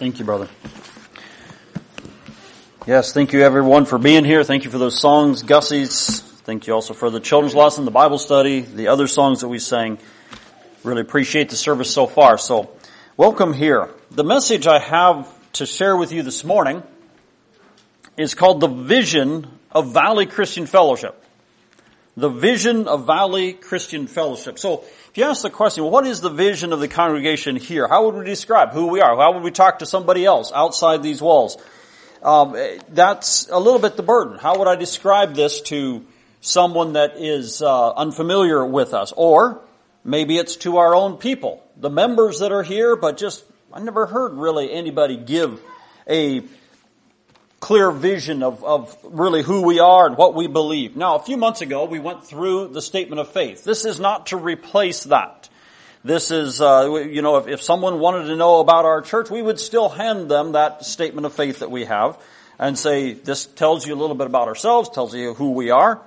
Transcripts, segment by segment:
Thank you, brother. Yes, thank you everyone for being here. Thank you for those songs, Gussie's. Thank you also for the children's lesson, the Bible study, the other songs that we sang. Really appreciate the service so far. So, welcome here. The message I have to share with you this morning is called the vision of Valley Christian Fellowship. The vision of Valley Christian Fellowship. So, if you ask the question, what is the vision of the congregation here? How would we describe who we are? How would we talk to somebody else outside these walls? Um, that's a little bit the burden. How would I describe this to someone that is uh, unfamiliar with us? Or maybe it's to our own people, the members that are here, but just I never heard really anybody give a clear vision of, of really who we are and what we believe. Now, a few months ago, we went through the statement of faith. This is not to replace that. This is, uh, you know, if, if someone wanted to know about our church, we would still hand them that statement of faith that we have and say, this tells you a little bit about ourselves, tells you who we are.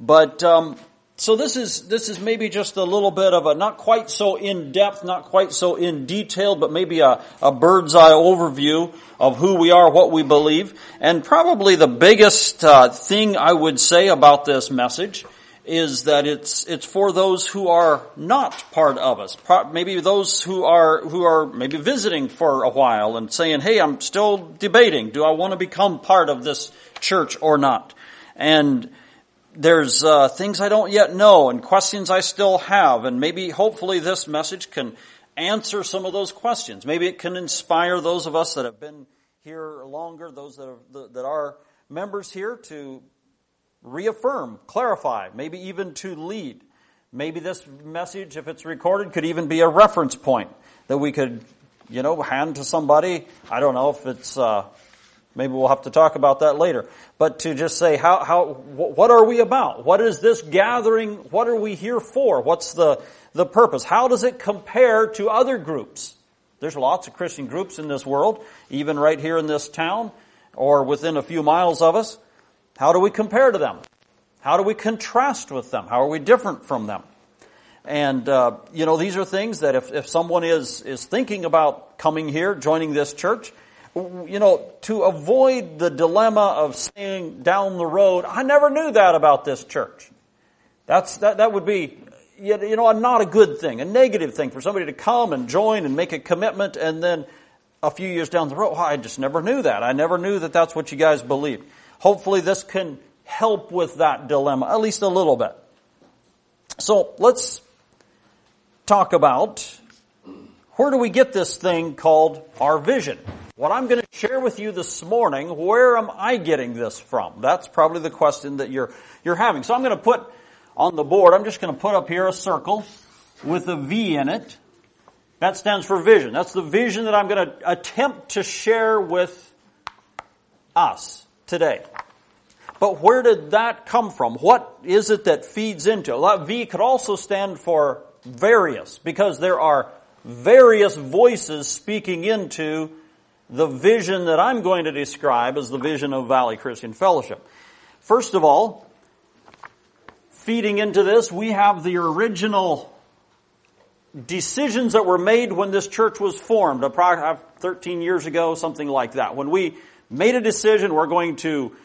But um, so this is this is maybe just a little bit of a not quite so in depth, not quite so in detail, but maybe a, a bird's eye overview of who we are, what we believe, and probably the biggest uh, thing I would say about this message is that it's it's for those who are not part of us. Maybe those who are who are maybe visiting for a while and saying, "Hey, I'm still debating. Do I want to become part of this church or not?" And there's uh, things I don't yet know and questions I still have, and maybe hopefully this message can answer some of those questions. Maybe it can inspire those of us that have been here longer, those that, that are members here to reaffirm, clarify, maybe even to lead. Maybe this message, if it's recorded, could even be a reference point that we could, you know, hand to somebody. I don't know if it's uh, Maybe we'll have to talk about that later. But to just say, how, how, what are we about? What is this gathering? What are we here for? What's the, the purpose? How does it compare to other groups? There's lots of Christian groups in this world, even right here in this town or within a few miles of us. How do we compare to them? How do we contrast with them? How are we different from them? And uh, you know, these are things that if, if someone is is thinking about coming here, joining this church, you know, to avoid the dilemma of saying down the road, I never knew that about this church. That's, that, that would be, you know, not a good thing, a negative thing for somebody to come and join and make a commitment and then a few years down the road, I just never knew that. I never knew that that's what you guys believe. Hopefully this can help with that dilemma, at least a little bit. So let's talk about where do we get this thing called our vision? What I'm going to share with you this morning, where am I getting this from? That's probably the question that you're, you're having. So I'm going to put on the board, I'm just going to put up here a circle with a V in it. That stands for vision. That's the vision that I'm going to attempt to share with us today. But where did that come from? What is it that feeds into? That V could also stand for various because there are various voices speaking into the vision that I'm going to describe as the vision of Valley Christian Fellowship. First of all, feeding into this, we have the original decisions that were made when this church was formed, 13 years ago, something like that. When we made a decision, we're going to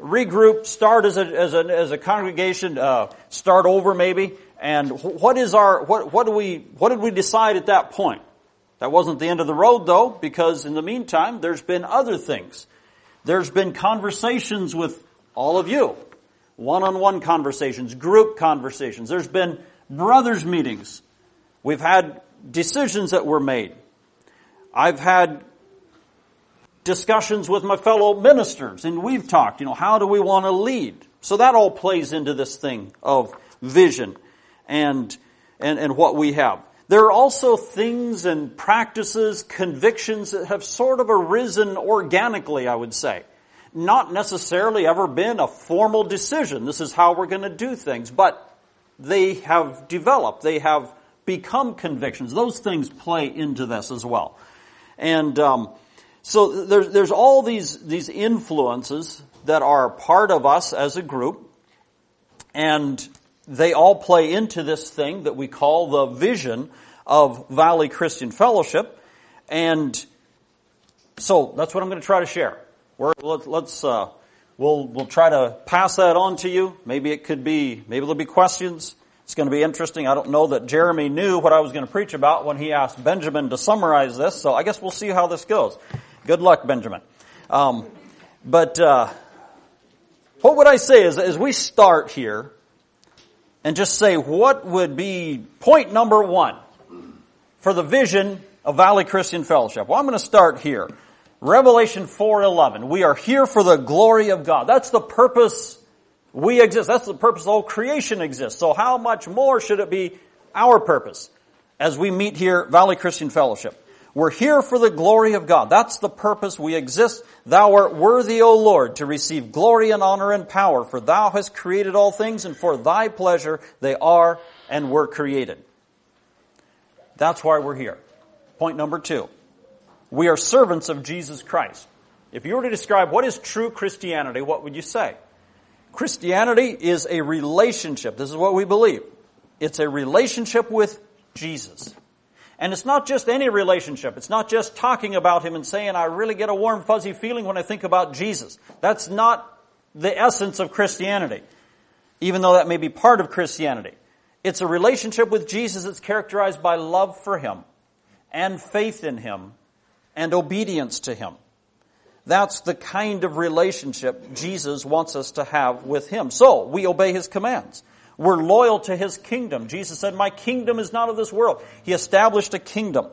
regroup, start as a, as a, as a congregation, uh, start over maybe, and what is our, what, what do we, what did we decide at that point? That wasn't the end of the road though, because in the meantime, there's been other things. There's been conversations with all of you. One-on-one conversations, group conversations. There's been brothers meetings. We've had decisions that were made. I've had discussions with my fellow ministers and we've talked, you know, how do we want to lead? So that all plays into this thing of vision and, and, and what we have. There are also things and practices, convictions that have sort of arisen organically, I would say. Not necessarily ever been a formal decision. This is how we're going to do things, but they have developed. They have become convictions. Those things play into this as well. And um, so there's there's all these these influences that are part of us as a group, and they all play into this thing that we call the vision of Valley Christian Fellowship. And So that's what I'm going to try to share. We're, let, let's uh, we'll we'll try to pass that on to you. Maybe it could be maybe there'll be questions. It's going to be interesting. I don't know that Jeremy knew what I was going to preach about when he asked Benjamin to summarize this. So I guess we'll see how this goes. Good luck, Benjamin. Um, but uh, what would I say is as we start here and just say what would be point number one for the vision of Valley Christian Fellowship? Well, I'm going to start here. Revelation 4:11. We are here for the glory of God. That's the purpose we exist. That's the purpose all creation exists. So how much more should it be our purpose as we meet here Valley Christian Fellowship? We're here for the glory of God. That's the purpose we exist. Thou art worthy, O Lord, to receive glory and honor and power, for thou hast created all things, and for thy pleasure they are and were created. That's why we're here. Point number two. We are servants of Jesus Christ. If you were to describe what is true Christianity, what would you say? Christianity is a relationship. This is what we believe. It's a relationship with Jesus. And it's not just any relationship. It's not just talking about Him and saying, I really get a warm fuzzy feeling when I think about Jesus. That's not the essence of Christianity. Even though that may be part of Christianity. It's a relationship with Jesus that's characterized by love for Him and faith in Him and obedience to Him. That's the kind of relationship Jesus wants us to have with Him. So, we obey His commands. We're loyal to His kingdom. Jesus said, My kingdom is not of this world. He established a kingdom.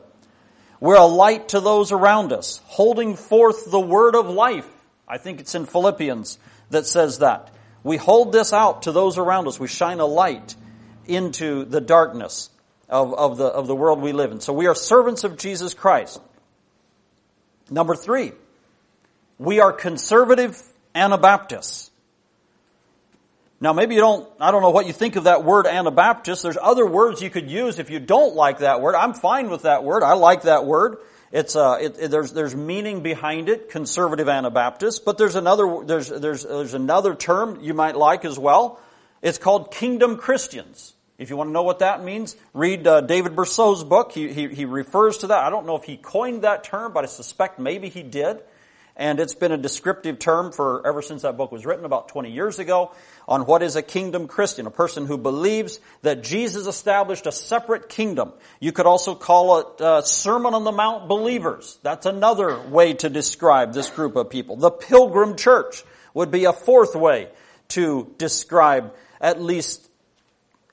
We're a light to those around us, holding forth the word of life. I think it's in Philippians that says that. We hold this out to those around us. We shine a light into the darkness of, of, the, of the world we live in. So we are servants of Jesus Christ. Number three, we are conservative Anabaptists. Now maybe you don't, I don't know what you think of that word Anabaptist. There's other words you could use if you don't like that word. I'm fine with that word. I like that word. It's, uh, it, it, there's, there's meaning behind it, conservative Anabaptist, but there's another, there's, there's, there's another term you might like as well. It's called kingdom Christians. If you want to know what that means, read uh, David Bercot's book. He, he, he refers to that. I don't know if he coined that term, but I suspect maybe he did and it's been a descriptive term for ever since that book was written about 20 years ago on what is a kingdom Christian, a person who believes that Jesus established a separate kingdom. You could also call it uh, Sermon on the Mount believers. That's another way to describe this group of people. The Pilgrim Church would be a fourth way to describe at least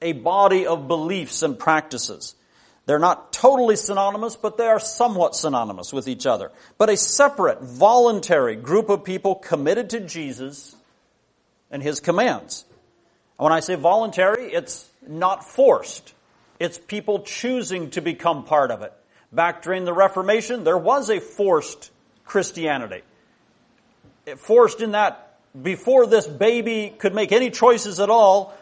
a body of beliefs and practices. They're not totally synonymous, but they are somewhat synonymous with each other. But a separate, voluntary group of people committed to Jesus and His commands. And when I say voluntary, it's not forced. It's people choosing to become part of it. Back during the Reformation, there was a forced Christianity. It forced in that before this baby could make any choices at all,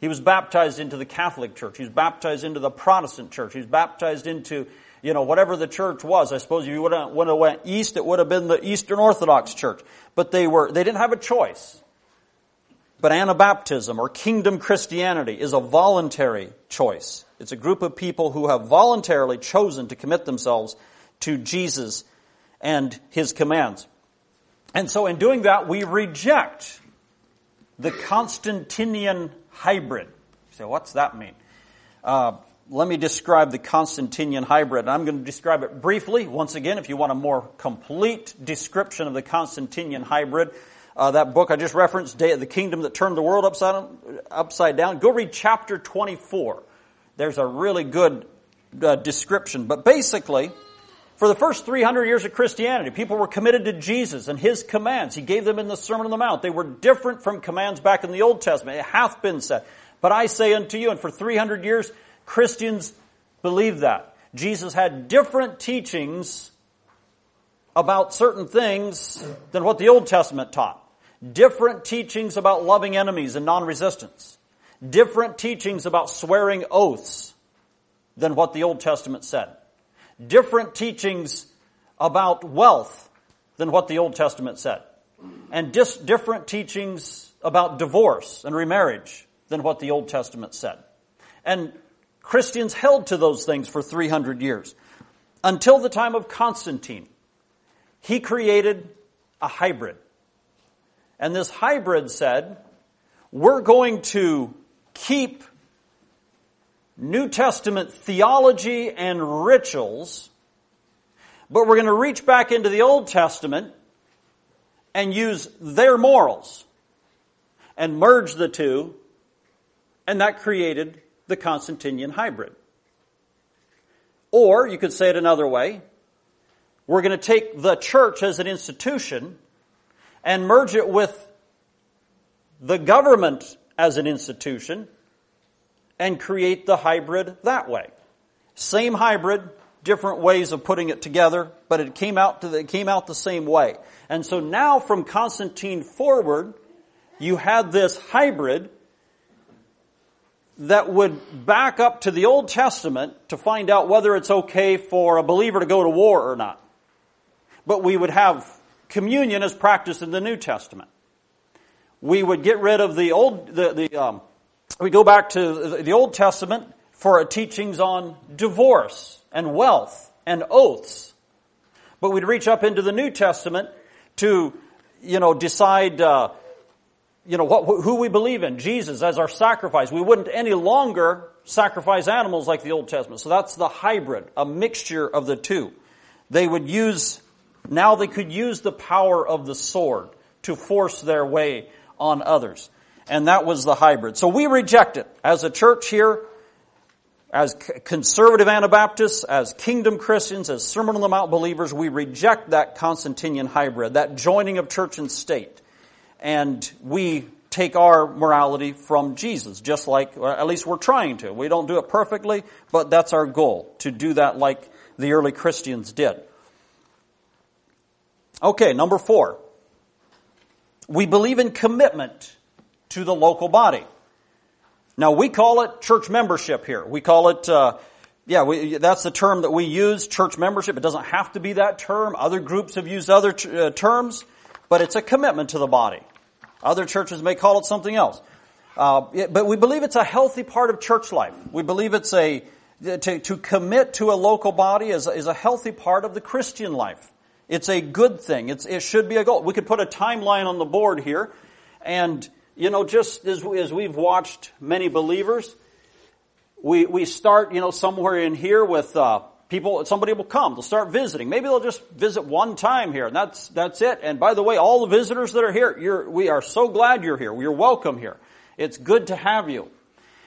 he was baptized into the Catholic Church. He was baptized into the Protestant Church. He was baptized into, you know, whatever the church was. I suppose if you would have, would have went east, it would have been the Eastern Orthodox Church. But they were, they didn't have a choice. But Anabaptism or Kingdom Christianity is a voluntary choice. It's a group of people who have voluntarily chosen to commit themselves to Jesus and His commands. And so in doing that, we reject the Constantinian hybrid. So what's that mean? Uh, let me describe the Constantinian hybrid. I'm going to describe it briefly. Once again, if you want a more complete description of the Constantinian hybrid, uh, that book I just referenced, Day of the Kingdom That Turned the World Upside upside down, go read chapter 24. There's a really good uh, description. But basically, for the first 300 years of Christianity, people were committed to Jesus and His commands. He gave them in the Sermon on the Mount. They were different from commands back in the Old Testament. It hath been said. But I say unto you, and for 300 years, Christians believe that. Jesus had different teachings about certain things than what the Old Testament taught. Different teachings about loving enemies and non-resistance. Different teachings about swearing oaths than what the Old Testament said different teachings about wealth than what the Old Testament said, and dis- different teachings about divorce and remarriage than what the Old Testament said. And Christians held to those things for 300 years until the time of Constantine. he created a hybrid. And this hybrid said, we're going to keep New Testament theology and rituals, but we're going to reach back into the Old Testament and use their morals and merge the two, and that created the Constantinian hybrid. Or you could say it another way. We're going to take the church as an institution and merge it with the government as an institution and create the hybrid that way. Same hybrid, different ways of putting it together, but it came out to the, it came out the same way. And so now from Constantine forward, you had this hybrid that would back up to the Old Testament to find out whether it's okay for a believer to go to war or not. But we would have communion as practiced in the New Testament. We would get rid of the old, the, the um, we go back to the Old Testament for teachings on divorce and wealth and oaths. But we'd reach up into the New Testament to, you know, decide, uh, you know, what, who we believe in, Jesus as our sacrifice. We wouldn't any longer sacrifice animals like the Old Testament. So that's the hybrid, a mixture of the two. They would use, now they could use the power of the sword to force their way on others and that was the hybrid. So we reject it as a church here, as conservative Anabaptists, as kingdom Christians, as Sermon on the Mount believers, we reject that Constantinian hybrid, that joining of church and state. And we take our morality from Jesus, just like, at least we're trying to. We don't do it perfectly, but that's our goal, to do that like the early Christians did. Okay, number four. We believe in commitment to the local body. Now we call it church membership here. We call it, uh, yeah, we, that's the term that we use, church membership. It doesn't have to be that term. Other groups have used other t- uh, terms, but it's a commitment to the body. Other churches may call it something else. Uh, it, but we believe it's a healthy part of church life. We believe it's a, to, to commit to a local body is, is a healthy part of the Christian life. It's a good thing. It's, it should be a goal. We could put a timeline on the board here, and you know, just as, as we've watched many believers, we, we start, you know, somewhere in here with, uh, people, somebody will come, they'll start visiting. Maybe they'll just visit one time here and that's, that's it. And by the way, all the visitors that are here, you're, we are so glad you're here. You're welcome here. It's good to have you.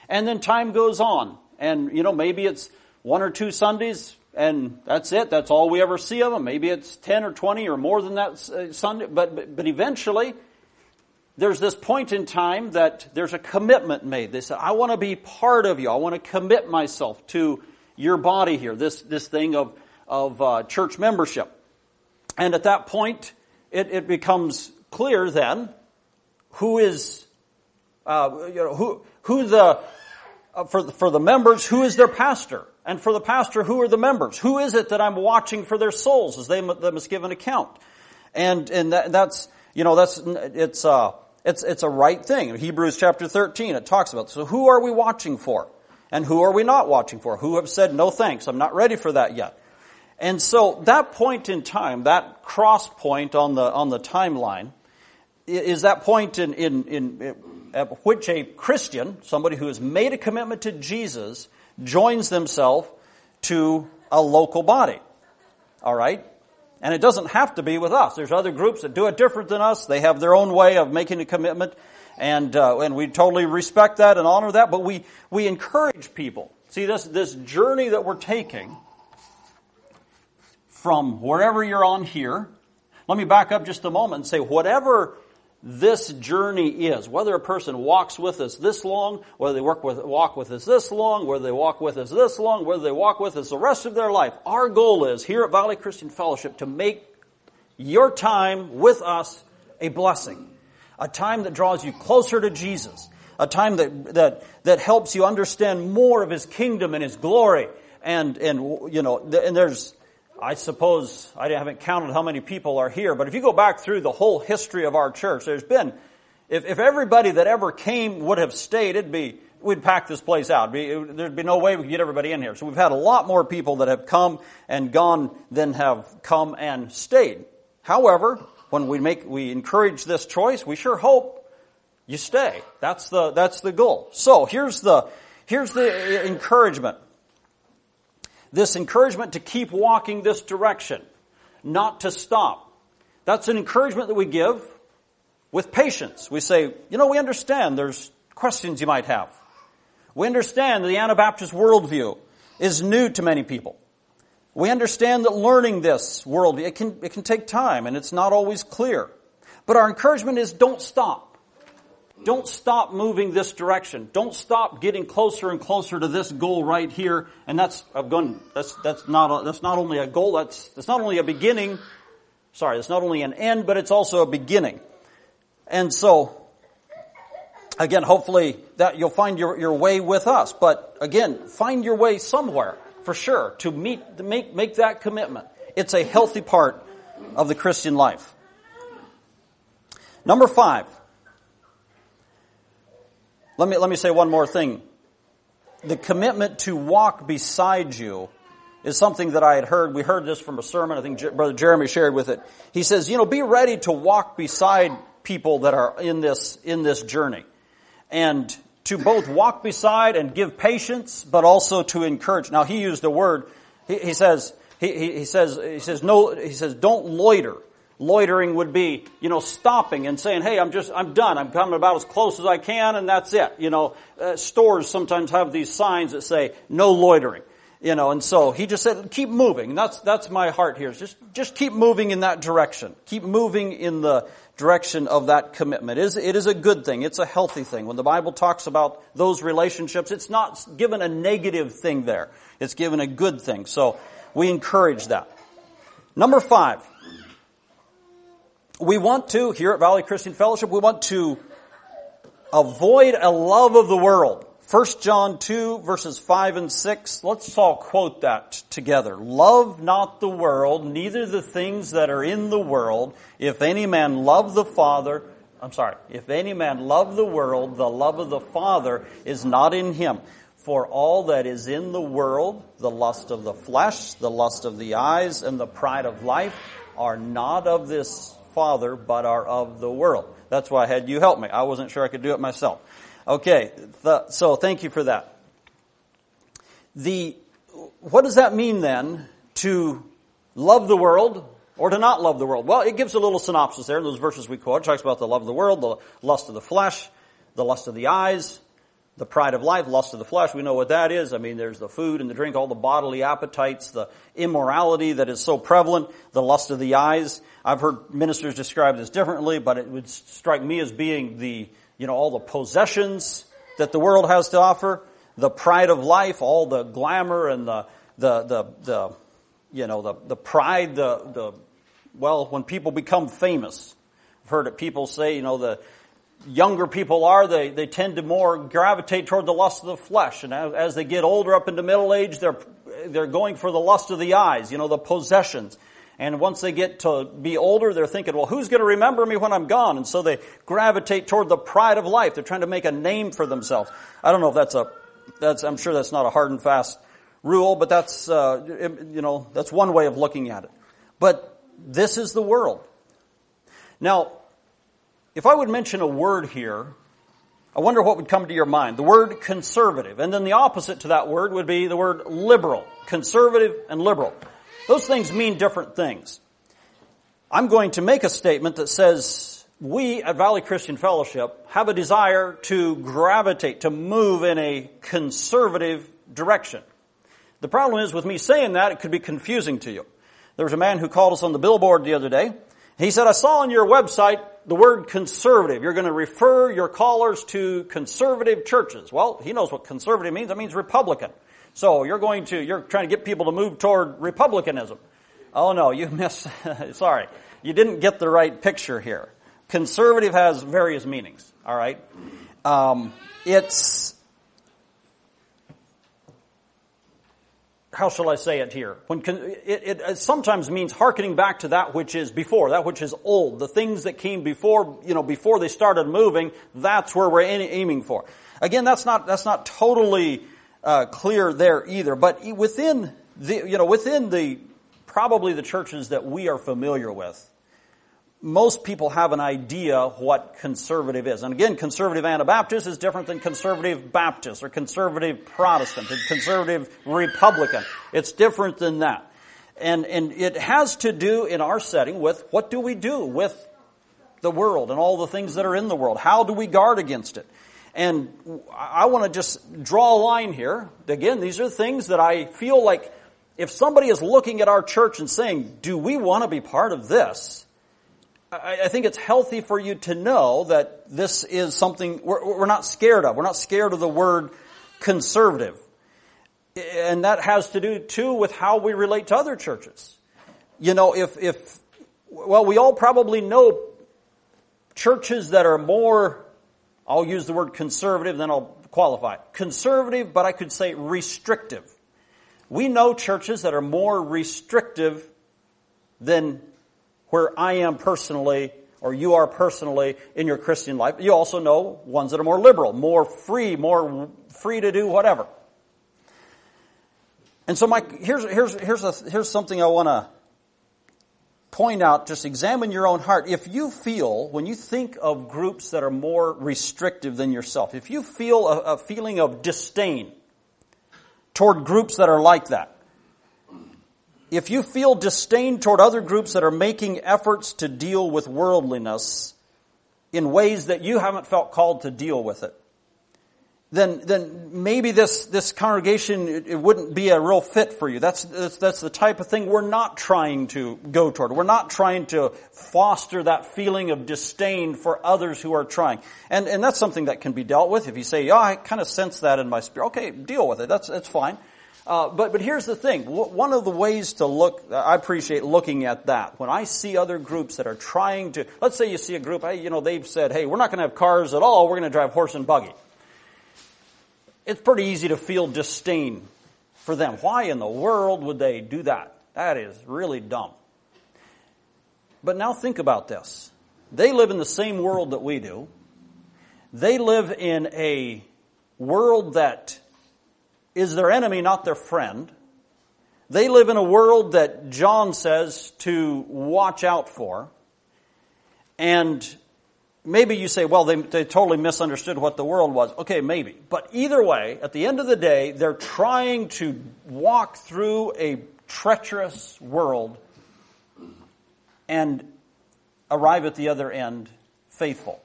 And then time goes on and, you know, maybe it's one or two Sundays and that's it. That's all we ever see of them. Maybe it's 10 or 20 or more than that uh, Sunday, but, but, but eventually there's this point in time that there's a commitment made. They say, I want to be part of you. I want to commit myself to your body here, this, this thing of, of uh, church membership. And at that point, it, it becomes clear then who is, uh, you know, who, who the, uh, for, the, for the members, who is their pastor? And for the pastor, who are the members? Who is it that I'm watching for their souls as they, they must give an account? And, and that, that's, you know, that's, it's, uh, it's, it's a right thing. Hebrews chapter 13, it talks about. So who are we watching for? And who are we not watching for? Who have said, no thanks, I'm not ready for that yet. And so that point in time, that cross point on the, on the timeline, is that point in, in, in, at which a Christian, somebody who has made a commitment to Jesus, joins themselves to a local body. Alright? And it doesn't have to be with us. There's other groups that do it different than us. They have their own way of making a commitment, and uh, and we totally respect that and honor that. But we we encourage people. See this this journey that we're taking from wherever you're on here. Let me back up just a moment and say whatever this journey is. Whether a person walks with us this long, whether they work with, walk with us this long, whether they walk with us this long, whether they walk with us the rest of their life, our goal is here at Valley Christian Fellowship to make your time with us a blessing. A time that draws you closer to Jesus. A time that, that, that helps you understand more of His kingdom and His glory. And, and, you know, and there's, I suppose I haven't counted how many people are here, but if you go back through the whole history of our church, there's been, if, if everybody that ever came would have stayed, it'd be, we'd pack this place out. Be, there'd be no way we could get everybody in here. So we've had a lot more people that have come and gone than have come and stayed. However, when we make, we encourage this choice, we sure hope you stay. That's the, that's the goal. So here's the, here's the encouragement. This encouragement to keep walking this direction, not to stop. That's an encouragement that we give with patience. We say, you know, we understand there's questions you might have. We understand the Anabaptist worldview is new to many people. We understand that learning this worldview, it can, it can take time and it's not always clear. But our encouragement is don't stop. Don't stop moving this direction. Don't stop getting closer and closer to this goal right here. And that's, I've gone, that's, that's not, a, that's not only a goal, that's, that's not only a beginning, sorry, it's not only an end, but it's also a beginning. And so, again, hopefully that you'll find your, your way with us. But again, find your way somewhere for sure to meet, to make, make that commitment. It's a healthy part of the Christian life. Number five. Let me, let me say one more thing. The commitment to walk beside you is something that I had heard. We heard this from a sermon. I think Brother Jeremy shared with it. He says, you know, be ready to walk beside people that are in this, in this journey. And to both walk beside and give patience, but also to encourage. Now he used a word, he, he says, he, he, he says, he says, no, he says, don't loiter. Loitering would be, you know, stopping and saying, hey, I'm just, I'm done. I'm coming about as close as I can and that's it. You know, uh, stores sometimes have these signs that say, no loitering. You know, and so he just said, keep moving. And that's, that's my heart here. Just, just keep moving in that direction. Keep moving in the direction of that commitment. It is, it is a good thing. It's a healthy thing. When the Bible talks about those relationships, it's not given a negative thing there. It's given a good thing. So we encourage that. Number five we want to, here at Valley Christian Fellowship, we want to avoid a love of the world. 1 John 2 verses 5 and 6. Let's all quote that together. Love not the world, neither the things that are in the world. If any man love the Father, I'm sorry, if any man love the world, the love of the Father is not in him. For all that is in the world, the lust of the flesh, the lust of the eyes, and the pride of life, are not of this Father, but are of the world. That's why I had you help me. I wasn't sure I could do it myself. Okay, the, so thank you for that. The, what does that mean then to love the world or to not love the world? Well, it gives a little synopsis there in those verses we quote. It talks about the love of the world, the lust of the flesh, the lust of the eyes, the pride of life, lust of the flesh, we know what that is. I mean, there's the food and the drink, all the bodily appetites, the immorality that is so prevalent, the lust of the eyes. I've heard ministers describe this differently, but it would strike me as being the, you know, all the possessions that the world has to offer, the pride of life, all the glamour and the, the, the, the you know, the, the pride, the, the, well, when people become famous. I've heard it people say, you know, the, younger people are, they, they tend to more gravitate toward the lust of the flesh. And as, they get older up into middle age, they're, they're going for the lust of the eyes, you know, the possessions. And once they get to be older, they're thinking, well, who's going to remember me when I'm gone? And so they gravitate toward the pride of life. They're trying to make a name for themselves. I don't know if that's a, that's, I'm sure that's not a hard and fast rule, but that's, uh, you know, that's one way of looking at it. But this is the world. Now, if I would mention a word here, I wonder what would come to your mind. The word conservative. And then the opposite to that word would be the word liberal. Conservative and liberal. Those things mean different things. I'm going to make a statement that says we at Valley Christian Fellowship have a desire to gravitate, to move in a conservative direction. The problem is with me saying that, it could be confusing to you. There was a man who called us on the billboard the other day. He said, I saw on your website the word conservative. You're going to refer your callers to conservative churches. Well, he knows what conservative means. That means Republican. So you're going to, you're trying to get people to move toward Republicanism. Oh no, you missed, sorry. You didn't get the right picture here. Conservative has various meanings, alright? Um, it's, how shall I say it here? When it, it, sometimes means hearkening back to that which is before, that which is old, the things that came before, you know, before they started moving. That's where we're aiming for. Again, that's not that's not totally uh, clear there either. But within the, you know, within the probably the churches that we are familiar with, most people have an idea what conservative is. And again, conservative Anabaptist is different than conservative Baptist or conservative Protestant and conservative Republican. It's different than that. And, and it has to do in our setting with what do we do with the world and all the things that are in the world? How do we guard against it? And I want to just draw a line here. Again, these are things that I feel like if somebody is looking at our church and saying, do we want to be part of this? I, think it's healthy for you to know that this is something we're, we're not scared of. We're not scared of the word conservative. And that has to do too with how we relate to other churches. You know, if, if, well, we all probably know churches that are more, I'll use the word conservative, then I'll qualify. Conservative, but I could say restrictive. We know churches that are more restrictive than where I am personally or you are personally in your Christian life. You also know ones that are more liberal, more free, more free to do whatever. And so my, here's, here's, here's, a, here's something I want to point out. Just examine your own heart. If you feel, when you think of groups that are more restrictive than yourself, if you feel a, a feeling of disdain toward groups that are like that, if you feel disdain toward other groups that are making efforts to deal with worldliness in ways that you haven't felt called to deal with it, then, then maybe this, this congregation, it, it wouldn't be a real fit for you. That's, that's, that's the type of thing we're not trying to go toward. We're not trying to foster that feeling of disdain for others who are trying. And, and that's something that can be dealt with. If you say, yeah, I kind of sense that in my spirit. Okay, deal with it. That's, that's fine. Uh, but but here's the thing. One of the ways to look, I appreciate looking at that. When I see other groups that are trying to, let's say you see a group, you know, they've said, hey, we're not going to have cars at all. We're going to drive horse and buggy. It's pretty easy to feel disdain for them. Why in the world would they do that? That is really dumb. But now think about this. They live in the same world that we do. They live in a world that is their enemy, not their friend. They live in a world that John says to watch out for. And maybe you say, well, they, they totally misunderstood what the world was. Okay, maybe. But either way, at the end of the day, they're trying to walk through a treacherous world and arrive at the other end faithful.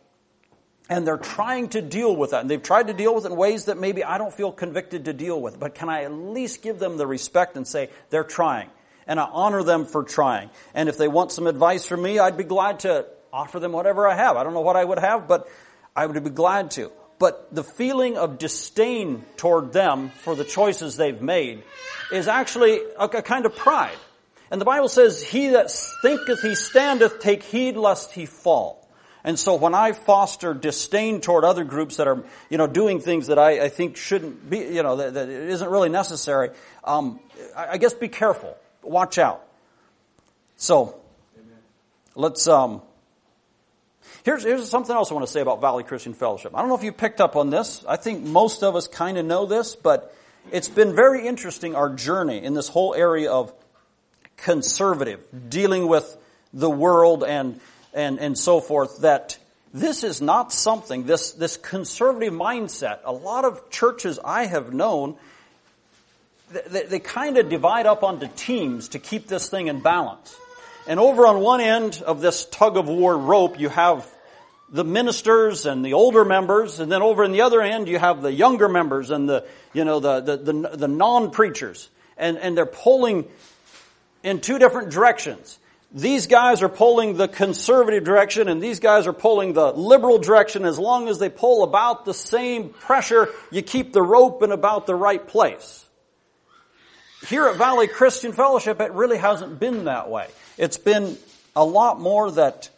And they're trying to deal with that. And they've tried to deal with it in ways that maybe I don't feel convicted to deal with. But can I at least give them the respect and say, they're trying. And I honor them for trying. And if they want some advice from me, I'd be glad to offer them whatever I have. I don't know what I would have, but I would be glad to. But the feeling of disdain toward them for the choices they've made is actually a, a kind of pride. And the Bible says, he that thinketh he standeth, take heed lest he fall. And so when I foster disdain toward other groups that are, you know, doing things that I, I think shouldn't be, you know, that, isn't really necessary, um, I, I, guess be careful. Watch out. So, let's, um, here's, here's something else I want to say about Valley Christian Fellowship. I don't know if you picked up on this. I think most of us kind of know this, but it's been very interesting, our journey in this whole area of conservative, dealing with the world and and, and so forth, that this is not something, this, this conservative mindset, a lot of churches I have known, they, they kind of divide up onto teams to keep this thing in balance. And over on one end of this tug of war rope, you have the ministers and the older members, and then over in the other end, you have the younger members and the, you know, the, the, the, the non-preachers. And, and they're pulling in two different directions these guys are pulling the conservative direction and these guys are pulling the liberal direction. As long as they pull about the same pressure, you keep the rope in about the right place. Here at Valley Christian Fellowship, it really hasn't been that way. It's been a lot more that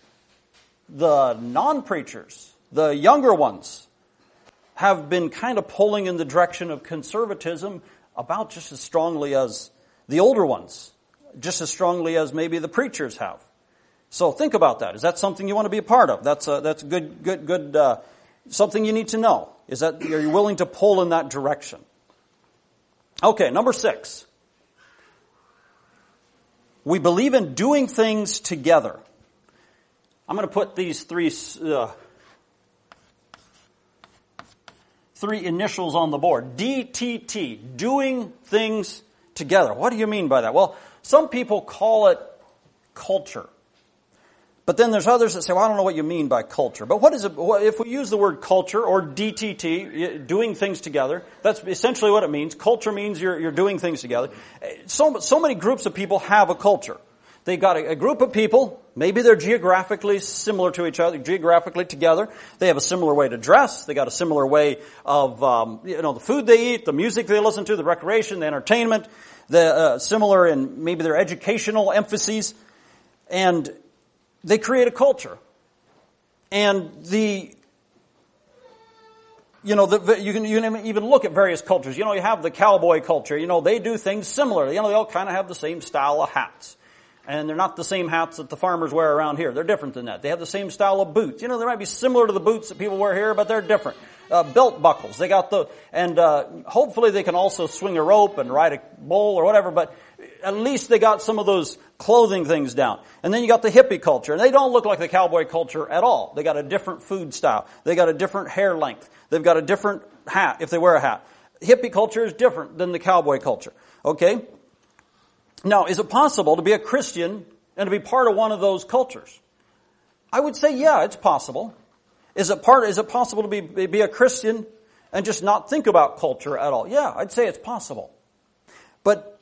the non-preachers, the younger ones, have been kind of pulling in the direction of conservatism about just as strongly as the older ones just as strongly as maybe the preachers have. So think about that. Is that something you want to be a part of? That's a, that's good, good, good, uh, something you need to know. Is that, are you willing to pull in that direction? Okay, number six. We believe in doing things together. I'm going to put these three uh, three initials on the board. DTT, doing things together. What do you mean by that? Well, some people call it culture. But then there's others that say, well, I don't know what you mean by culture. But what is it, if we use the word culture or DTT, doing things together, that's essentially what it means. Culture means you're, you're doing things together. So, so many groups of people have a culture. They've got a, a, group of people, maybe they're geographically similar to each other, geographically together. They have a similar way to dress. They got a similar way of, um, you know, the food they eat, the music they listen to, the recreation, the entertainment, the uh, similar in maybe their educational emphases, and they create a culture. And the you know, the, you, can, you can even look at various cultures. You know, you have the cowboy culture. You know, they do things similar. You know, they all kind of have the same style of hats and they're not the same hats that the farmers wear around here. They're different than that. They have the same style of boots. You know, they might be similar to the boots that people wear here, but they're different. Uh, belt buckles. They got the, and uh, hopefully they can also swing a rope and ride a bull or whatever. But at least they got some of those clothing things down. And then you got the hippie culture, and they don't look like the cowboy culture at all. They got a different food style. They got a different hair length. They've got a different hat if they wear a hat. Hippie culture is different than the cowboy culture. Okay? Now, is it possible to be a Christian and to be part of one of those cultures? I would say, yeah, it's possible. Is it part, is it possible to be, be a Christian and just not think about culture at all? Yeah, I'd say it's possible. But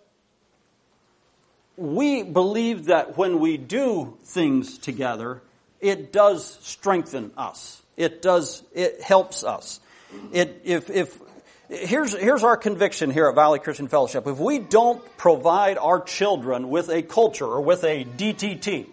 we believe that when we do things together, it does strengthen us. It does, it helps us. It, if, if Here's, here's our conviction here at Valley Christian Fellowship. If we don't provide our children with a culture or with a DTT,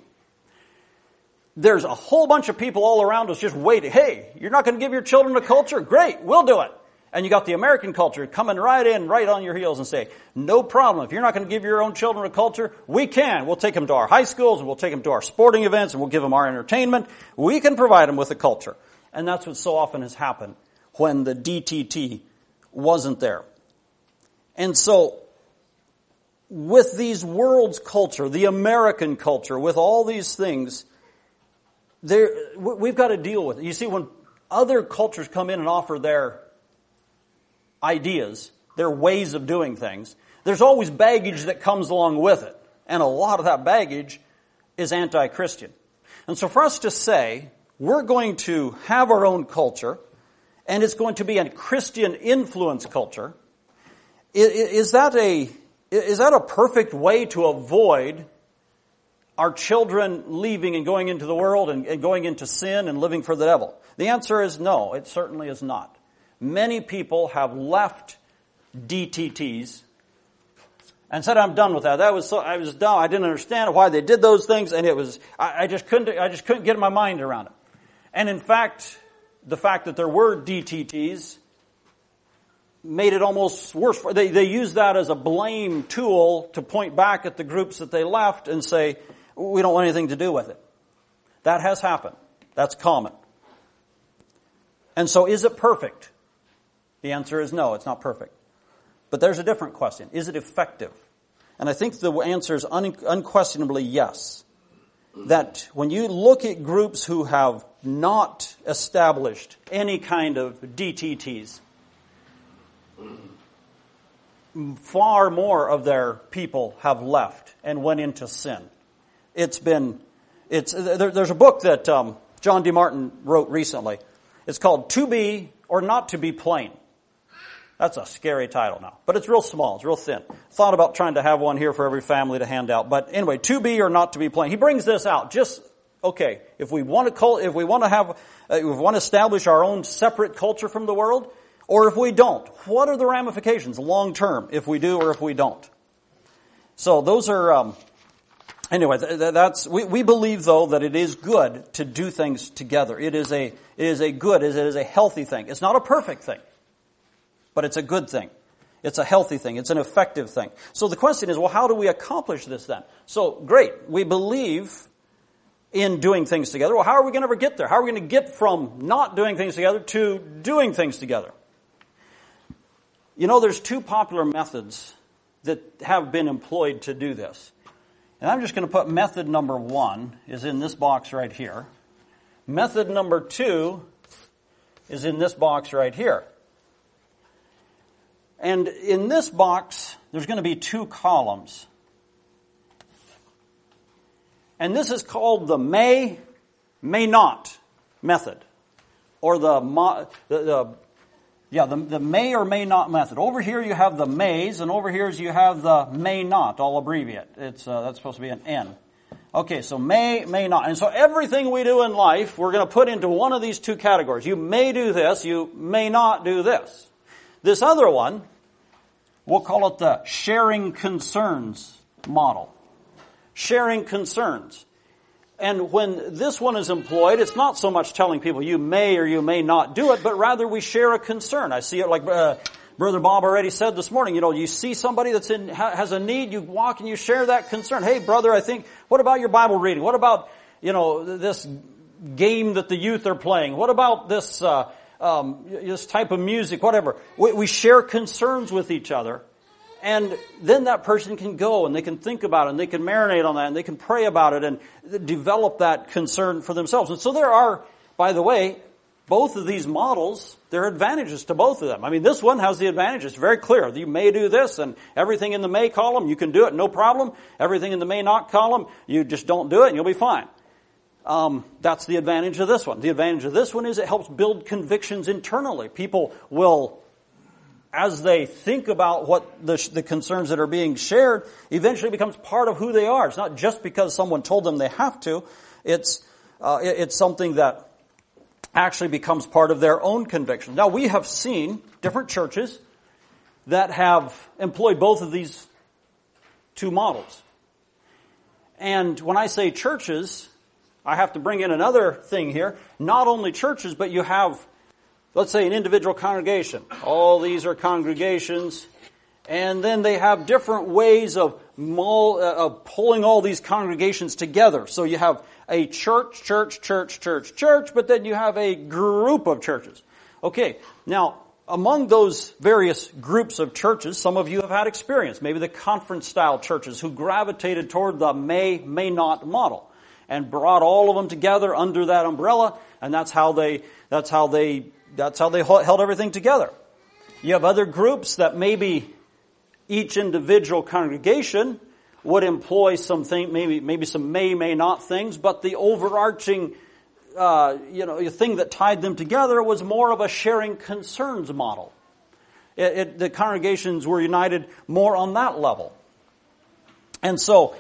there's a whole bunch of people all around us just waiting. Hey, you're not going to give your children a culture? Great, we'll do it. And you got the American culture coming right in, right on your heels and say, no problem. If you're not going to give your own children a culture, we can. We'll take them to our high schools and we'll take them to our sporting events and we'll give them our entertainment. We can provide them with a culture. And that's what so often has happened when the DTT wasn't there. And so, with these world's culture, the American culture, with all these things, there, we've got to deal with it. You see, when other cultures come in and offer their ideas, their ways of doing things, there's always baggage that comes along with it. And a lot of that baggage is anti-Christian. And so for us to say, we're going to have our own culture, and it's going to be a Christian influence culture, is that a, is that a perfect way to avoid our children leaving and going into the world and, and going into sin and living for the devil? The answer is no, it certainly is not. Many people have left DTTs and said, "I'm done with that. That was so. I was dumb. I didn't understand why they did those things, and it was. I, I just couldn't. I just couldn't get my mind around it." And in fact, the fact that there were DTTs made it almost worse. They, they used that as a blame tool to point back at the groups that they left and say, we don't want anything to do with it. That has happened. That's common. And so is it perfect? The answer is no, it's not perfect. But there's a different question. Is it effective? And I think the answer is un- unquestionably yes that when you look at groups who have not established any kind of DTTs, far more of their people have left and went into sin. It's been, it's, there, there's a book that um, John D. Martin wrote recently. It's called To Be or Not to Be Plain. That's a scary title now, but it's real small. It's real thin. Thought about trying to have one here for every family to hand out, but anyway, to be or not to be plain. He brings this out. Just okay. If we want to call, if we want to have, uh, if we want to establish our own separate culture from the world, or if we don't, what are the ramifications long term if we do or if we don't? So those are. Um, anyway, that's we, we believe though that it is good to do things together. It is a it is a good. It is a healthy thing. It's not a perfect thing but it's a good thing. It's a healthy thing. It's an effective thing. So the question is, well, how do we accomplish this then? So great. We believe in doing things together. Well, how are we going to ever get there? How are we going to get from not doing things together to doing things together? You know, there's two popular methods that have been employed to do this. And I'm just going to put method number one is in this box right here. Method number two is in this box right here. And in this box, there's going to be two columns. And this is called the may, may not method. Or the, the, the yeah, the, the may or may not method. Over here you have the mays, and over here you have the may not. I'll abbreviate. It's, uh, that's supposed to be an N. Okay, so may, may not. And so everything we do in life, we're going to put into one of these two categories. You may do this, you may not do this. This other one, we'll call it the sharing concerns model. Sharing concerns. And when this one is employed, it's not so much telling people you may or you may not do it, but rather we share a concern. I see it like uh, Brother Bob already said this morning, you know, you see somebody that's in, has a need, you walk and you share that concern. Hey brother, I think, what about your Bible reading? What about, you know, this game that the youth are playing? What about this, uh, um, this type of music, whatever? We, we share concerns with each other. And then that person can go and they can think about it and they can marinate on that and they can pray about it and develop that concern for themselves. And so there are, by the way, both of these models, there are advantages to both of them. I mean, this one has the advantage. It's very clear. You may do this and everything in the may column, you can do it, no problem. Everything in the may not column, you just don't do it and you'll be fine. Um, that's the advantage of this one. The advantage of this one is it helps build convictions internally. People will, as they think about what the, the concerns that are being shared, eventually becomes part of who they are. It's not just because someone told them they have to. It's, uh, it's something that actually becomes part of their own conviction. Now we have seen different churches that have employed both of these two models. And when I say churches, I have to bring in another thing here. Not only churches, but you have, let's say, an individual congregation. All these are congregations. And then they have different ways of, uh, of pulling all these congregations together. So you have a church, church, church, church, church, but then you have a group of churches. Okay, now, among those various groups of churches, some of you have had experience, maybe the conference style churches who gravitated toward the may, may not model and brought all of them together under that umbrella, and that's how they, that's how they, that's how they held everything together. You have other groups that maybe each individual congregation would employ something, maybe, maybe some may, may not things, but the overarching, uh, you know, thing that tied them together was more of a sharing concerns model. It, it, the congregations were united more on that level. And so,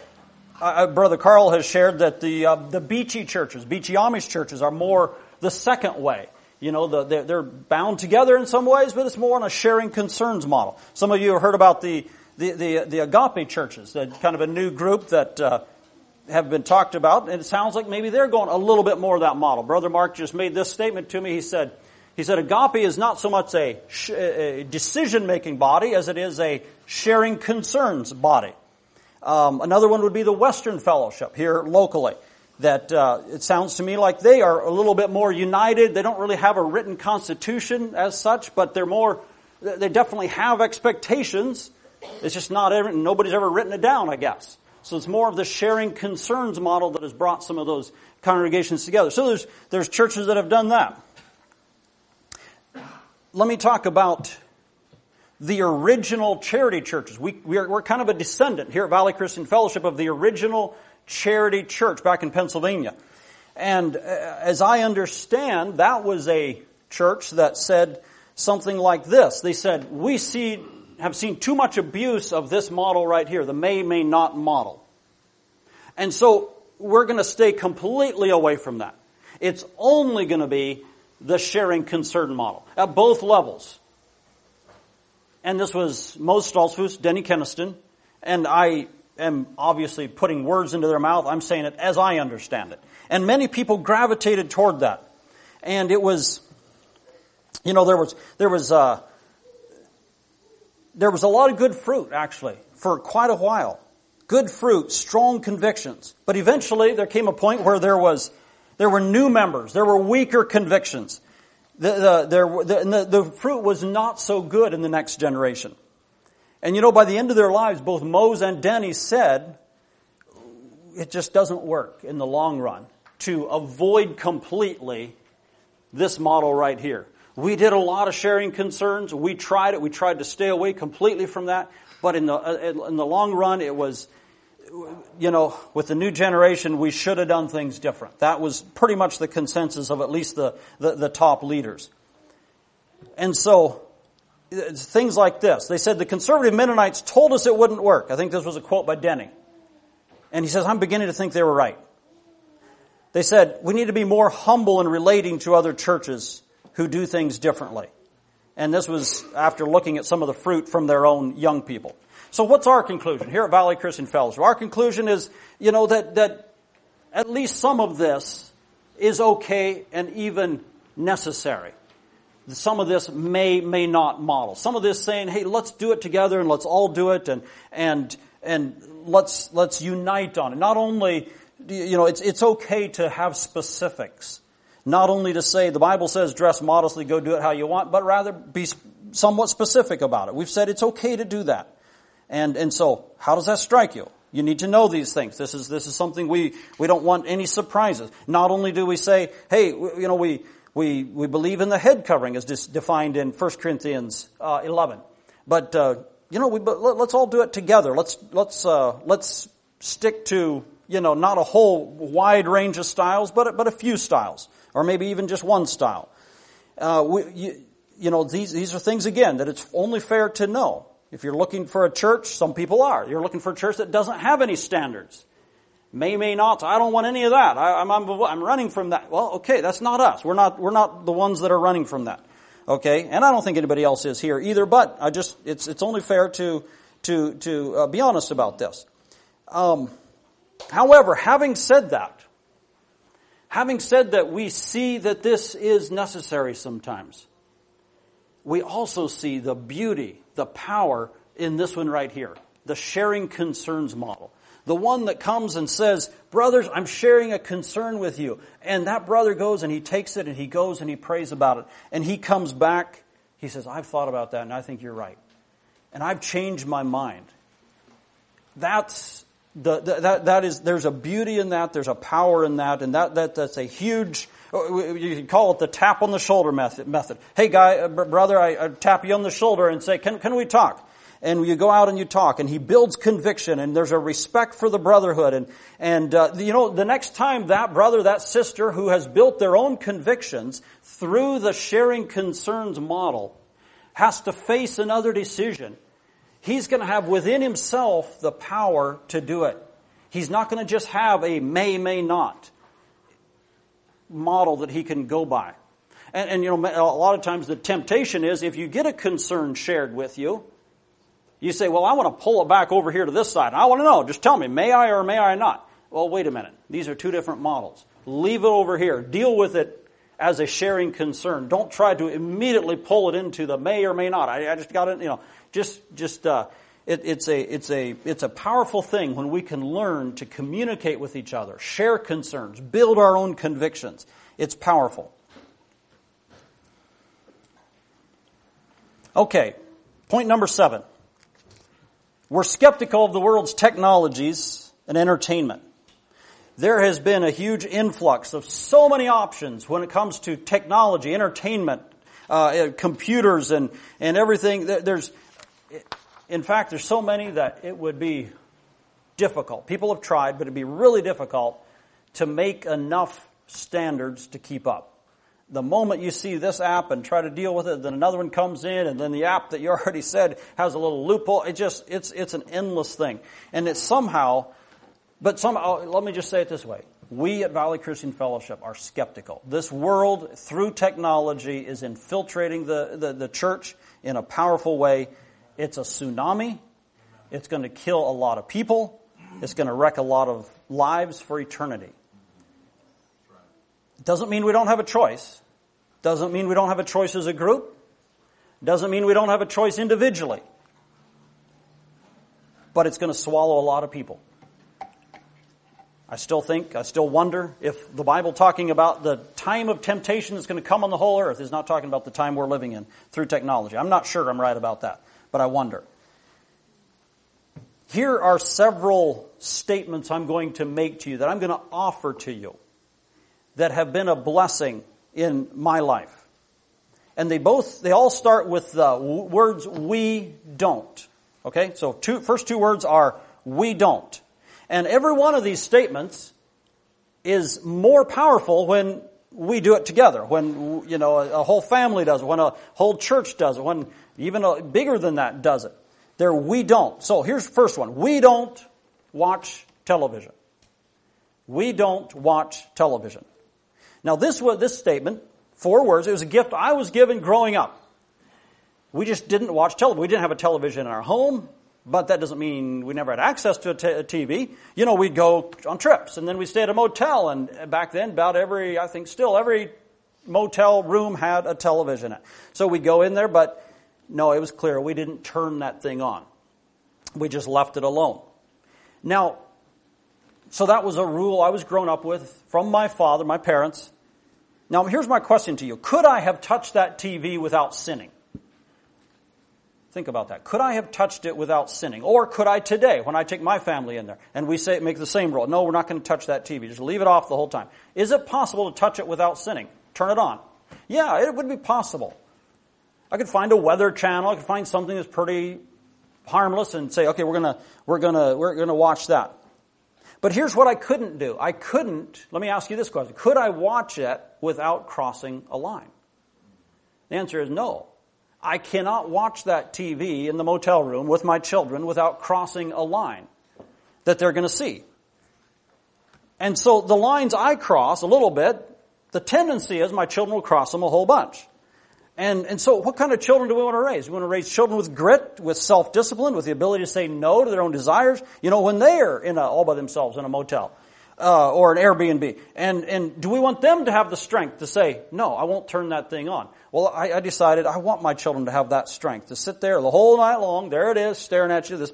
uh, uh Brother Carl has shared that the, uh, the Beachy churches, Beachy Amish churches are more the second way. You know, the, they're, they're bound together in some ways, but it's more on a sharing concerns model. Some of you have heard about the the, the, the agape churches, kind of a new group that uh, have been talked about, and it sounds like maybe they're going a little bit more of that model. Brother Mark just made this statement to me. He said, he said agape is not so much a, a decision-making body as it is a sharing concerns body. Um, another one would be the Western Fellowship here locally. That uh, it sounds to me like they are a little bit more united. They don't really have a written constitution as such, but they're more. They definitely have expectations it's just not ever, nobody's ever written it down, I guess. So it's more of the sharing concerns model that has brought some of those congregations together. So there's, there's churches that have done that. Let me talk about the original charity churches. We, we are, we're kind of a descendant here at Valley Christian Fellowship of the original charity church back in Pennsylvania. And uh, as I understand, that was a church that said something like this. They said, we see have seen too much abuse of this model right here, the may, may not model. And so we're going to stay completely away from that. It's only going to be the sharing concern model at both levels. And this was Mose Stoltzfus, Denny Kenaston, and I am obviously putting words into their mouth. I'm saying it as I understand it. And many people gravitated toward that. And it was, you know, there was, there was, uh, there was a lot of good fruit, actually, for quite a while. Good fruit, strong convictions. But eventually there came a point where there was, there were new members, there were weaker convictions. The, the, there, the, the, the fruit was not so good in the next generation. And you know, by the end of their lives, both Mose and Denny said, it just doesn't work in the long run to avoid completely this model right here. We did a lot of sharing concerns. We tried it. We tried to stay away completely from that. But in the, uh, in the long run, it was, you know, with the new generation, we should have done things different. That was pretty much the consensus of at least the, the, the top leaders. And so, things like this. They said the conservative Mennonites told us it wouldn't work. I think this was a quote by Denny. And he says, I'm beginning to think they were right. They said, we need to be more humble in relating to other churches who do things differently. And this was after looking at some of the fruit from their own young people. So what's our conclusion here at Valley Christian Fellowship? Our conclusion is, you know, that, that at least some of this is okay and even necessary. Some of this may, may not model. Some of this saying, hey, let's do it together and let's all do it and, and, and let's, let's unite on it. Not only, you know, it's, it's okay to have specifics. Not only to say, the Bible says dress modestly, go do it how you want, but rather be somewhat specific about it. We've said it's okay to do that. And, and so, how does that strike you? You need to know these things. This is, this is something we, we don't want any surprises. Not only do we say, hey, you know, we, we, we believe in the head covering as defined in 1 Corinthians uh, 11. But, uh, you know, we, let's all do it together. Let's, let's, uh, let's stick to, you know, not a whole wide range of styles, but, but a few styles or maybe even just one style. Uh, we, you, you know, these, these are things again that it's only fair to know. If you're looking for a church, some people are. You're looking for a church that doesn't have any standards. May, may not. I don't want any of that. I, am I'm, I'm, running from that. Well, okay, that's not us. We're not, we're not the ones that are running from that. Okay? And I don't think anybody else is here either, but I just, it's, it's only fair to, to, to uh, be honest about this. Um, however, having said that, Having said that, we see that this is necessary sometimes. We also see the beauty, the power in this one right here. The sharing concerns model. The one that comes and says, brothers, I'm sharing a concern with you. And that brother goes and he takes it and he goes and he prays about it. And he comes back. He says, I've thought about that and I think you're right. And I've changed my mind. That's the, the, that, that is, there's a beauty in that, there's a power in that, and that, that that's a huge, you can call it the tap on the shoulder method. method. Hey guy, uh, brother, I, I tap you on the shoulder and say, can, can we talk? And you go out and you talk and he builds conviction and there's a respect for the brotherhood and and uh, you know the next time that brother that sister who has built their own convictions through the sharing concerns model has to face another decision He's going to have within himself the power to do it. He's not going to just have a may, may not model that he can go by. And, and, you know, a lot of times the temptation is if you get a concern shared with you, you say, well, I want to pull it back over here to this side. I want to know, just tell me, may I or may I not? Well, wait a minute. These are two different models. Leave it over here. Deal with it as a sharing concern. Don't try to immediately pull it into the may or may not. I, I just got it, you know, just, just, uh, it, it's a, it's a, it's a powerful thing when we can learn to communicate with each other, share concerns, build our own convictions. It's powerful. Okay. Point number seven. We're skeptical of the world's technologies and entertainment. There has been a huge influx of so many options when it comes to technology, entertainment, uh, computers, and, and everything. There's, in fact, there's so many that it would be difficult. People have tried, but it'd be really difficult to make enough standards to keep up. The moment you see this app and try to deal with it, then another one comes in, and then the app that you already said has a little loophole. It just, it's, it's an endless thing. And it's somehow, but somehow, oh, let me just say it this way. We at Valley Christian Fellowship are skeptical. This world, through technology, is infiltrating the, the, the church in a powerful way, it's a tsunami. It's going to kill a lot of people. It's going to wreck a lot of lives for eternity. Doesn't mean we don't have a choice. Doesn't mean we don't have a choice as a group. Doesn't mean we don't have a choice individually. But it's going to swallow a lot of people. I still think, I still wonder if the Bible talking about the time of temptation that's going to come on the whole earth is not talking about the time we're living in through technology. I'm not sure I'm right about that but I wonder. Here are several statements I'm going to make to you that I'm going to offer to you. That have been a blessing in my life. And they both, they all start with the words we don't. Okay? So two, first two words are we don't. And every one of these statements is more powerful when we do it together, when, you know, a, whole family does it, when a whole church does it, when even a, bigger than that does it. There, we don't. So here's the first one. We don't watch television. We don't watch television. Now this was, this statement, four words, it was a gift I was given growing up. We just didn't watch television. We didn't have a television in our home. But that doesn't mean we never had access to a, t- a TV. You know, we'd go on trips and then we'd stay at a motel and back then about every, I think still every motel room had a television. So we'd go in there, but no, it was clear we didn't turn that thing on. We just left it alone. Now, so that was a rule I was grown up with from my father, my parents. Now here's my question to you. Could I have touched that TV without sinning? Think about that. Could I have touched it without sinning? Or could I today, when I take my family in there and we say, make the same rule? No, we're not going to touch that TV. Just leave it off the whole time. Is it possible to touch it without sinning? Turn it on. Yeah, it would be possible. I could find a weather channel. I could find something that's pretty harmless and say, okay, we're gonna, we're gonna, we're gonna watch that. But here's what I couldn't do. I couldn't, let me ask you this question. Could I watch it without crossing a line? The answer is no. I cannot watch that TV in the motel room with my children without crossing a line that they're going to see. And so the lines I cross a little bit, the tendency is my children will cross them a whole bunch. And, and so what kind of children do we want to raise? We want to raise children with grit, with self-discipline, with the ability to say no to their own desires. You know, when they are in a, all by themselves in a motel, uh, or an Airbnb. And, and do we want them to have the strength to say, no, I won't turn that thing on? Well, I, I decided I want my children to have that strength to sit there the whole night long. There it is, staring at you, this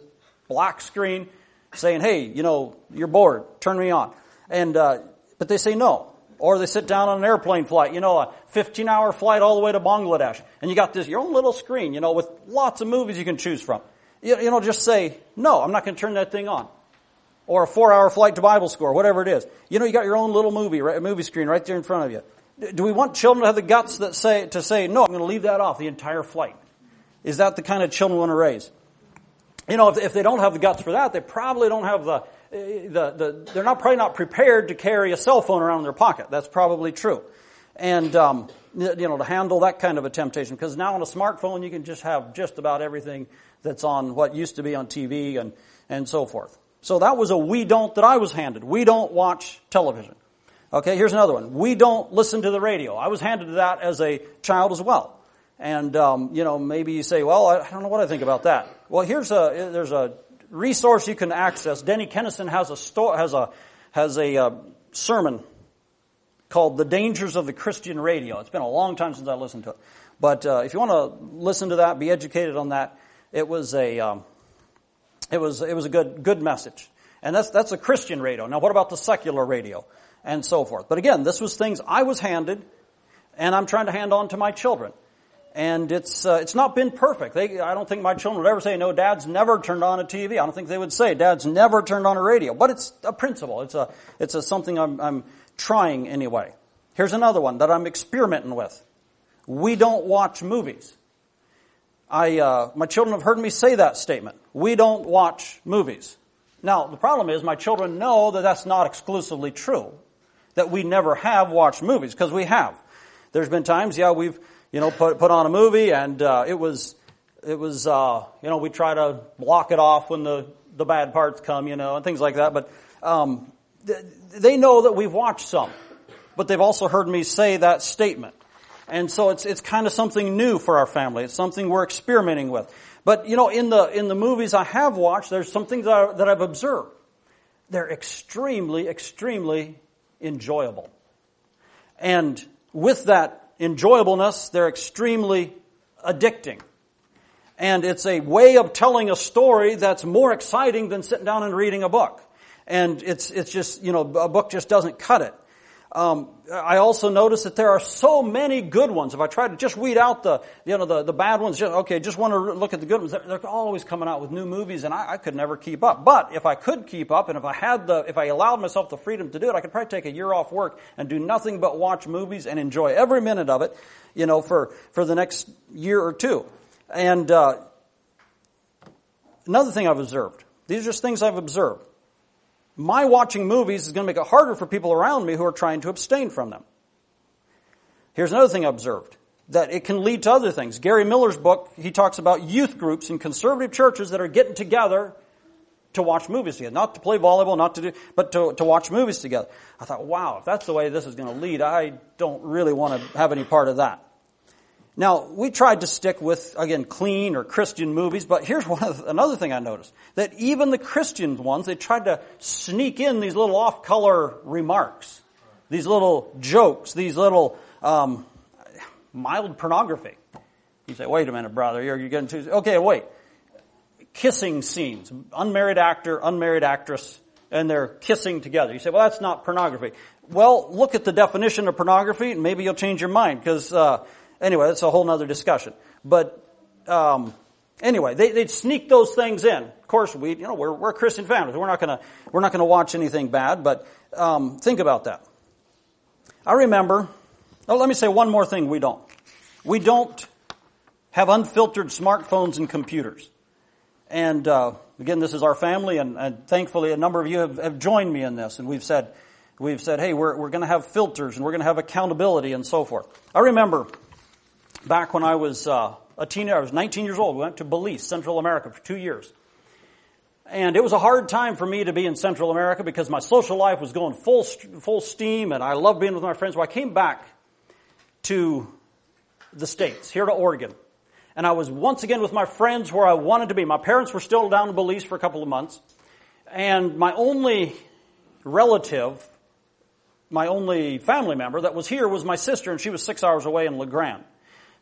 black screen, saying, "Hey, you know, you're bored. Turn me on." And uh, but they say no, or they sit down on an airplane flight. You know, a 15-hour flight all the way to Bangladesh, and you got this your own little screen. You know, with lots of movies you can choose from. You, you know, just say no. I'm not going to turn that thing on. Or a four-hour flight to Bible school, or whatever it is. You know, you got your own little movie, right, movie screen right there in front of you. Do we want children to have the guts that say, to say, no, I'm going to leave that off the entire flight? Is that the kind of children we want to raise? You know, if, if they don't have the guts for that, they probably don't have the, the, the, they're not probably not prepared to carry a cell phone around in their pocket. That's probably true. And, um, you know, to handle that kind of a temptation. Because now on a smartphone, you can just have just about everything that's on what used to be on TV and, and so forth. So that was a we don't that I was handed. We don't watch television. Okay, here's another one. We don't listen to the radio. I was handed that as a child as well. And, um, you know, maybe you say, well, I don't know what I think about that. Well, here's a, there's a resource you can access. Denny Kenaston has a sto- has a, has a uh, sermon called The Dangers of the Christian Radio. It's been a long time since I listened to it. But, uh, if you want to listen to that, be educated on that, it was a, um, it was, it was a good, good message. And that's, that's a Christian radio. Now what about the secular radio? and so forth. But again, this was things I was handed, and I'm trying to hand on to my children. And it's uh, it's not been perfect. They, I don't think my children would ever say, "No, Dad's never turned on a TV." I don't think they would say, "Dad's never turned on a radio." But it's a principle. It's a it's a something I'm, I'm trying anyway. Here's another one that I'm experimenting with. We don't watch movies. I uh, my children have heard me say that statement. We don't watch movies. Now the problem is my children know that that's not exclusively true that we never have watched movies because we have. There's been times, yeah, we've you know put put on a movie and uh, it was it was uh, you know we try to block it off when the the bad parts come, you know, and things like that. But um, th- they know that we've watched some, but they've also heard me say that statement. And so it's it's kind of something new for our family. It's something we're experimenting with. But you know, in the in the movies I have watched, there's some things that, I, that I've observed. They're extremely, extremely enjoyable. And with that enjoyableness, they're extremely addicting. And it's a way of telling a story that's more exciting than sitting down and reading a book. And it's, it's just, you know, a book just doesn't cut it. Um, I also notice that there are so many good ones. If I try to just weed out the, you know, the, the bad ones, just, okay, just want to look at the good ones, they're, they're always coming out with new movies and I, I, could never keep up. But if I could keep up and if I had the, if I allowed myself the freedom to do it, I could probably take a year off work and do nothing but watch movies and enjoy every minute of it, you know, for, for the next year or two. And, uh, another thing I've observed, these are just things I've observed my watching movies is going to make it harder for people around me who are trying to abstain from them. Here's another thing I observed that it can lead to other things. Gary Miller's book, he talks about youth groups in conservative churches that are getting together to watch movies together. Not to play volleyball, not to do, but to, to watch movies together. I thought, wow, if that's the way this is going to lead, I don't really want to have any part of that. Now, we tried to stick with, again, clean or Christian movies, but here's one of, another thing I noticed. That even the Christian ones, they tried to sneak in these little off-color remarks. These little jokes, these little, um, mild pornography. You say, wait a minute, brother, you're, you're getting too, okay, wait. Kissing scenes. Unmarried actor, unmarried actress, and they're kissing together. You say, well, that's not pornography. Well, look at the definition of pornography, and maybe you'll change your mind, because, uh, Anyway, that's a whole other discussion. But um, anyway, they, would sneak those things in. Of course, we, you know, we're, we're Christian families. We're not gonna, we're not gonna watch anything bad, but um, think about that. I remember, oh, let me say one more thing we don't. We don't have unfiltered smartphones and computers. And uh, again, this is our family, and, and, thankfully a number of you have, have joined me in this, and we've said, we've said, hey, we're, we're going to have filters, and we're going to have accountability, and so forth. I remember back when I was uh, a teenager, I was 19 years old. We went to Belize, Central America, for two years. And it was a hard time for me to be in Central America because my social life was going full, full steam and I loved being with my friends. So I came back to the States, here to Oregon. And I was once again with my friends where I wanted to be. My parents were still down in Belize for a couple of months. And my only relative, my only family member that was here was my sister and she was six hours away in La Grande.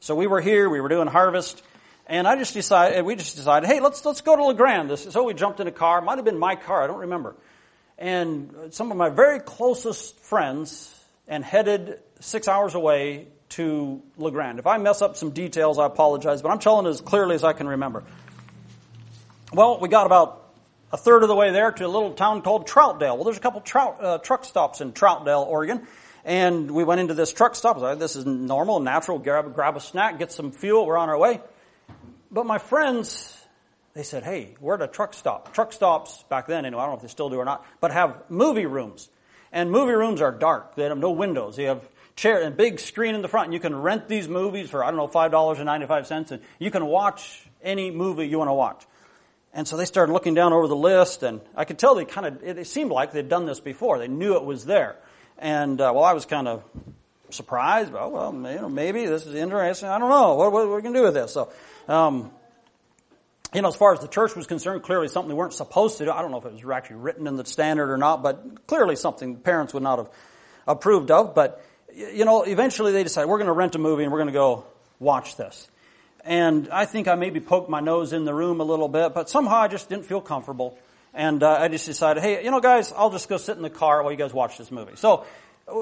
So we were here, we were doing harvest, and I just decided, we just decided, hey, let's, let's go to La Grande. So we jumped in a car. Might have been my car, I don't remember. And some of my very closest friends and headed six hours away to La Grande. If I mess up some details, I apologize, but I'm telling it as clearly as I can remember. Well, we got about a third of the way there to a little town called Troutdale. Well, there's a couple trout, uh, truck stops in Troutdale, Oregon. And we went into this truck stop. Like, this is normal, natural. Grab, grab a snack, get some fuel. We're on our way. But my friends, they said, hey, we're at a truck stop. Truck stops, back then anyway, I don't know if they still do or not, but have movie rooms. And movie rooms are dark. They have no windows. They have chair and big screen in the front. And you can rent these movies for, I don't know, $5.95 and you can watch any movie you want to watch. And so they started looking down over the list and I could tell they kind of, it seemed like they'd done this before. They knew it was there. And uh, well, I was kind of surprised. Well, well, you know, maybe this is interesting. I don't know what, what, what we can do with this. So, um, you know, as far as the church was concerned, clearly something they weren't supposed to do. I don't know if it was actually written in the standard or not, but clearly something parents would not have approved of. But you know, eventually they decided we're going to rent a movie and we're going to go watch this. And I think I maybe poked my nose in the room a little bit, but somehow I just didn't feel comfortable. And uh, I just decided, hey, you know, guys, I'll just go sit in the car while you guys watch this movie. So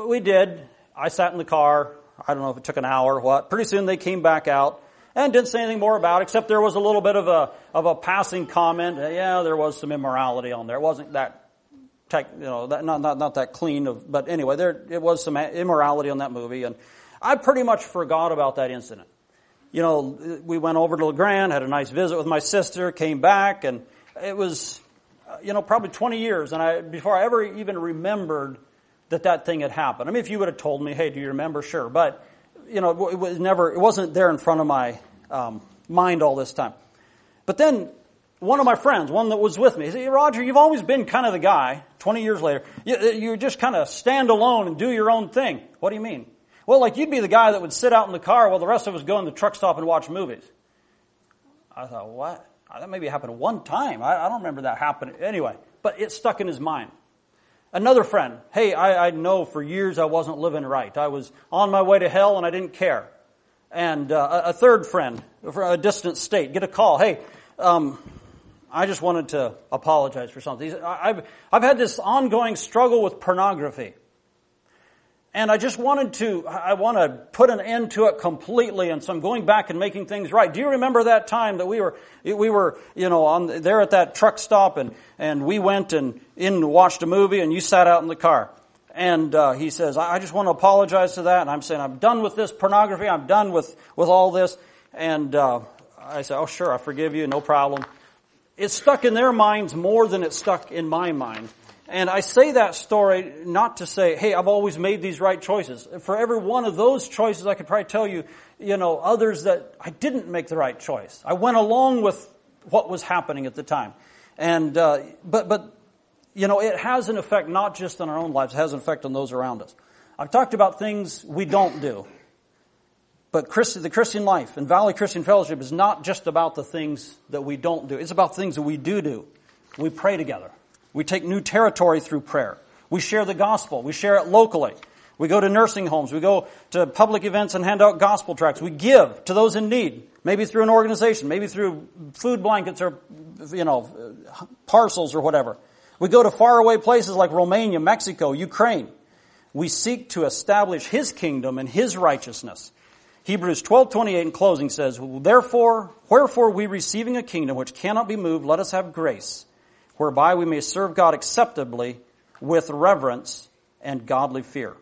we did. I sat in the car. I don't know if it took an hour or what. Pretty soon they came back out and didn't say anything more about it, except there was a little bit of a of a passing comment. Yeah, there was some immorality on there. It wasn't that tech, you know, that, not not not that clean of, but anyway, there it was some immorality on that movie, and I pretty much forgot about that incident. You know, we went over to La Grande, had a nice visit with my sister, came back, and it was you know, probably 20 years, and I, before I ever even remembered that that thing had happened. I mean, if you would have told me, hey, do you remember? Sure. But, you know, it was never, it wasn't there in front of my um, mind all this time. But then one of my friends, one that was with me, he said, Roger, you've always been kind of the guy, 20 years later, you, you just kind of stand alone and do your own thing. What do you mean? Well, like you'd be the guy that would sit out in the car while the rest of us go in the truck stop and watch movies. I thought, what? That maybe happened one time. I, I don't remember that happening. Anyway, but it stuck in his mind. Another friend, hey, I, I know for years I wasn't living right. I was on my way to hell and I didn't care. And uh, a third friend from a distant state, get a call. Hey, um, I just wanted to apologize for something. I've, I've had this ongoing struggle with pornography. And I just wanted to, I want to put an end to it completely, and so I'm going back and making things right. Do you remember that time that we were, we were, you know, on there at that truck stop, and and we went and in and watched a movie, and you sat out in the car, and uh, he says, I just want to apologize to that, and I'm saying I'm done with this pornography, I'm done with with all this, and uh, I said, oh sure, I forgive you, no problem. It stuck in their minds more than it stuck in my mind. And I say that story not to say, hey, I've always made these right choices. For every one of those choices, I could probably tell you, you know, others that I didn't make the right choice. I went along with what was happening at the time. And, uh, but, but, you know, it has an effect not just on our own lives, it has an effect on those around us. I've talked about things we don't do. But the Christian life and Valley Christian Fellowship is not just about the things that we don't do. It's about things that we do do. We pray together. We take new territory through prayer. We share the gospel. We share it locally. We go to nursing homes. We go to public events and hand out gospel tracts. We give to those in need, maybe through an organization, maybe through food blankets or, you know, parcels or whatever. We go to faraway places like Romania, Mexico, Ukraine. We seek to establish His kingdom and His righteousness. Hebrews 12:28 in closing says, "Therefore, wherefore we receiving a kingdom which cannot be moved, let us have grace whereby we may serve God acceptably with reverence and godly fear.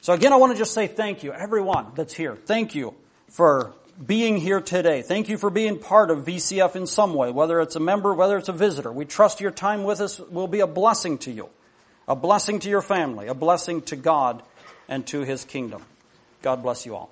So again, I want to just say thank you, everyone that's here. Thank you for being here today. Thank you for being part of VCF in some way, whether it's a member, whether it's a visitor. We trust your time with us will be a blessing to you, a blessing to your family, a blessing to God and to His kingdom. God bless you all.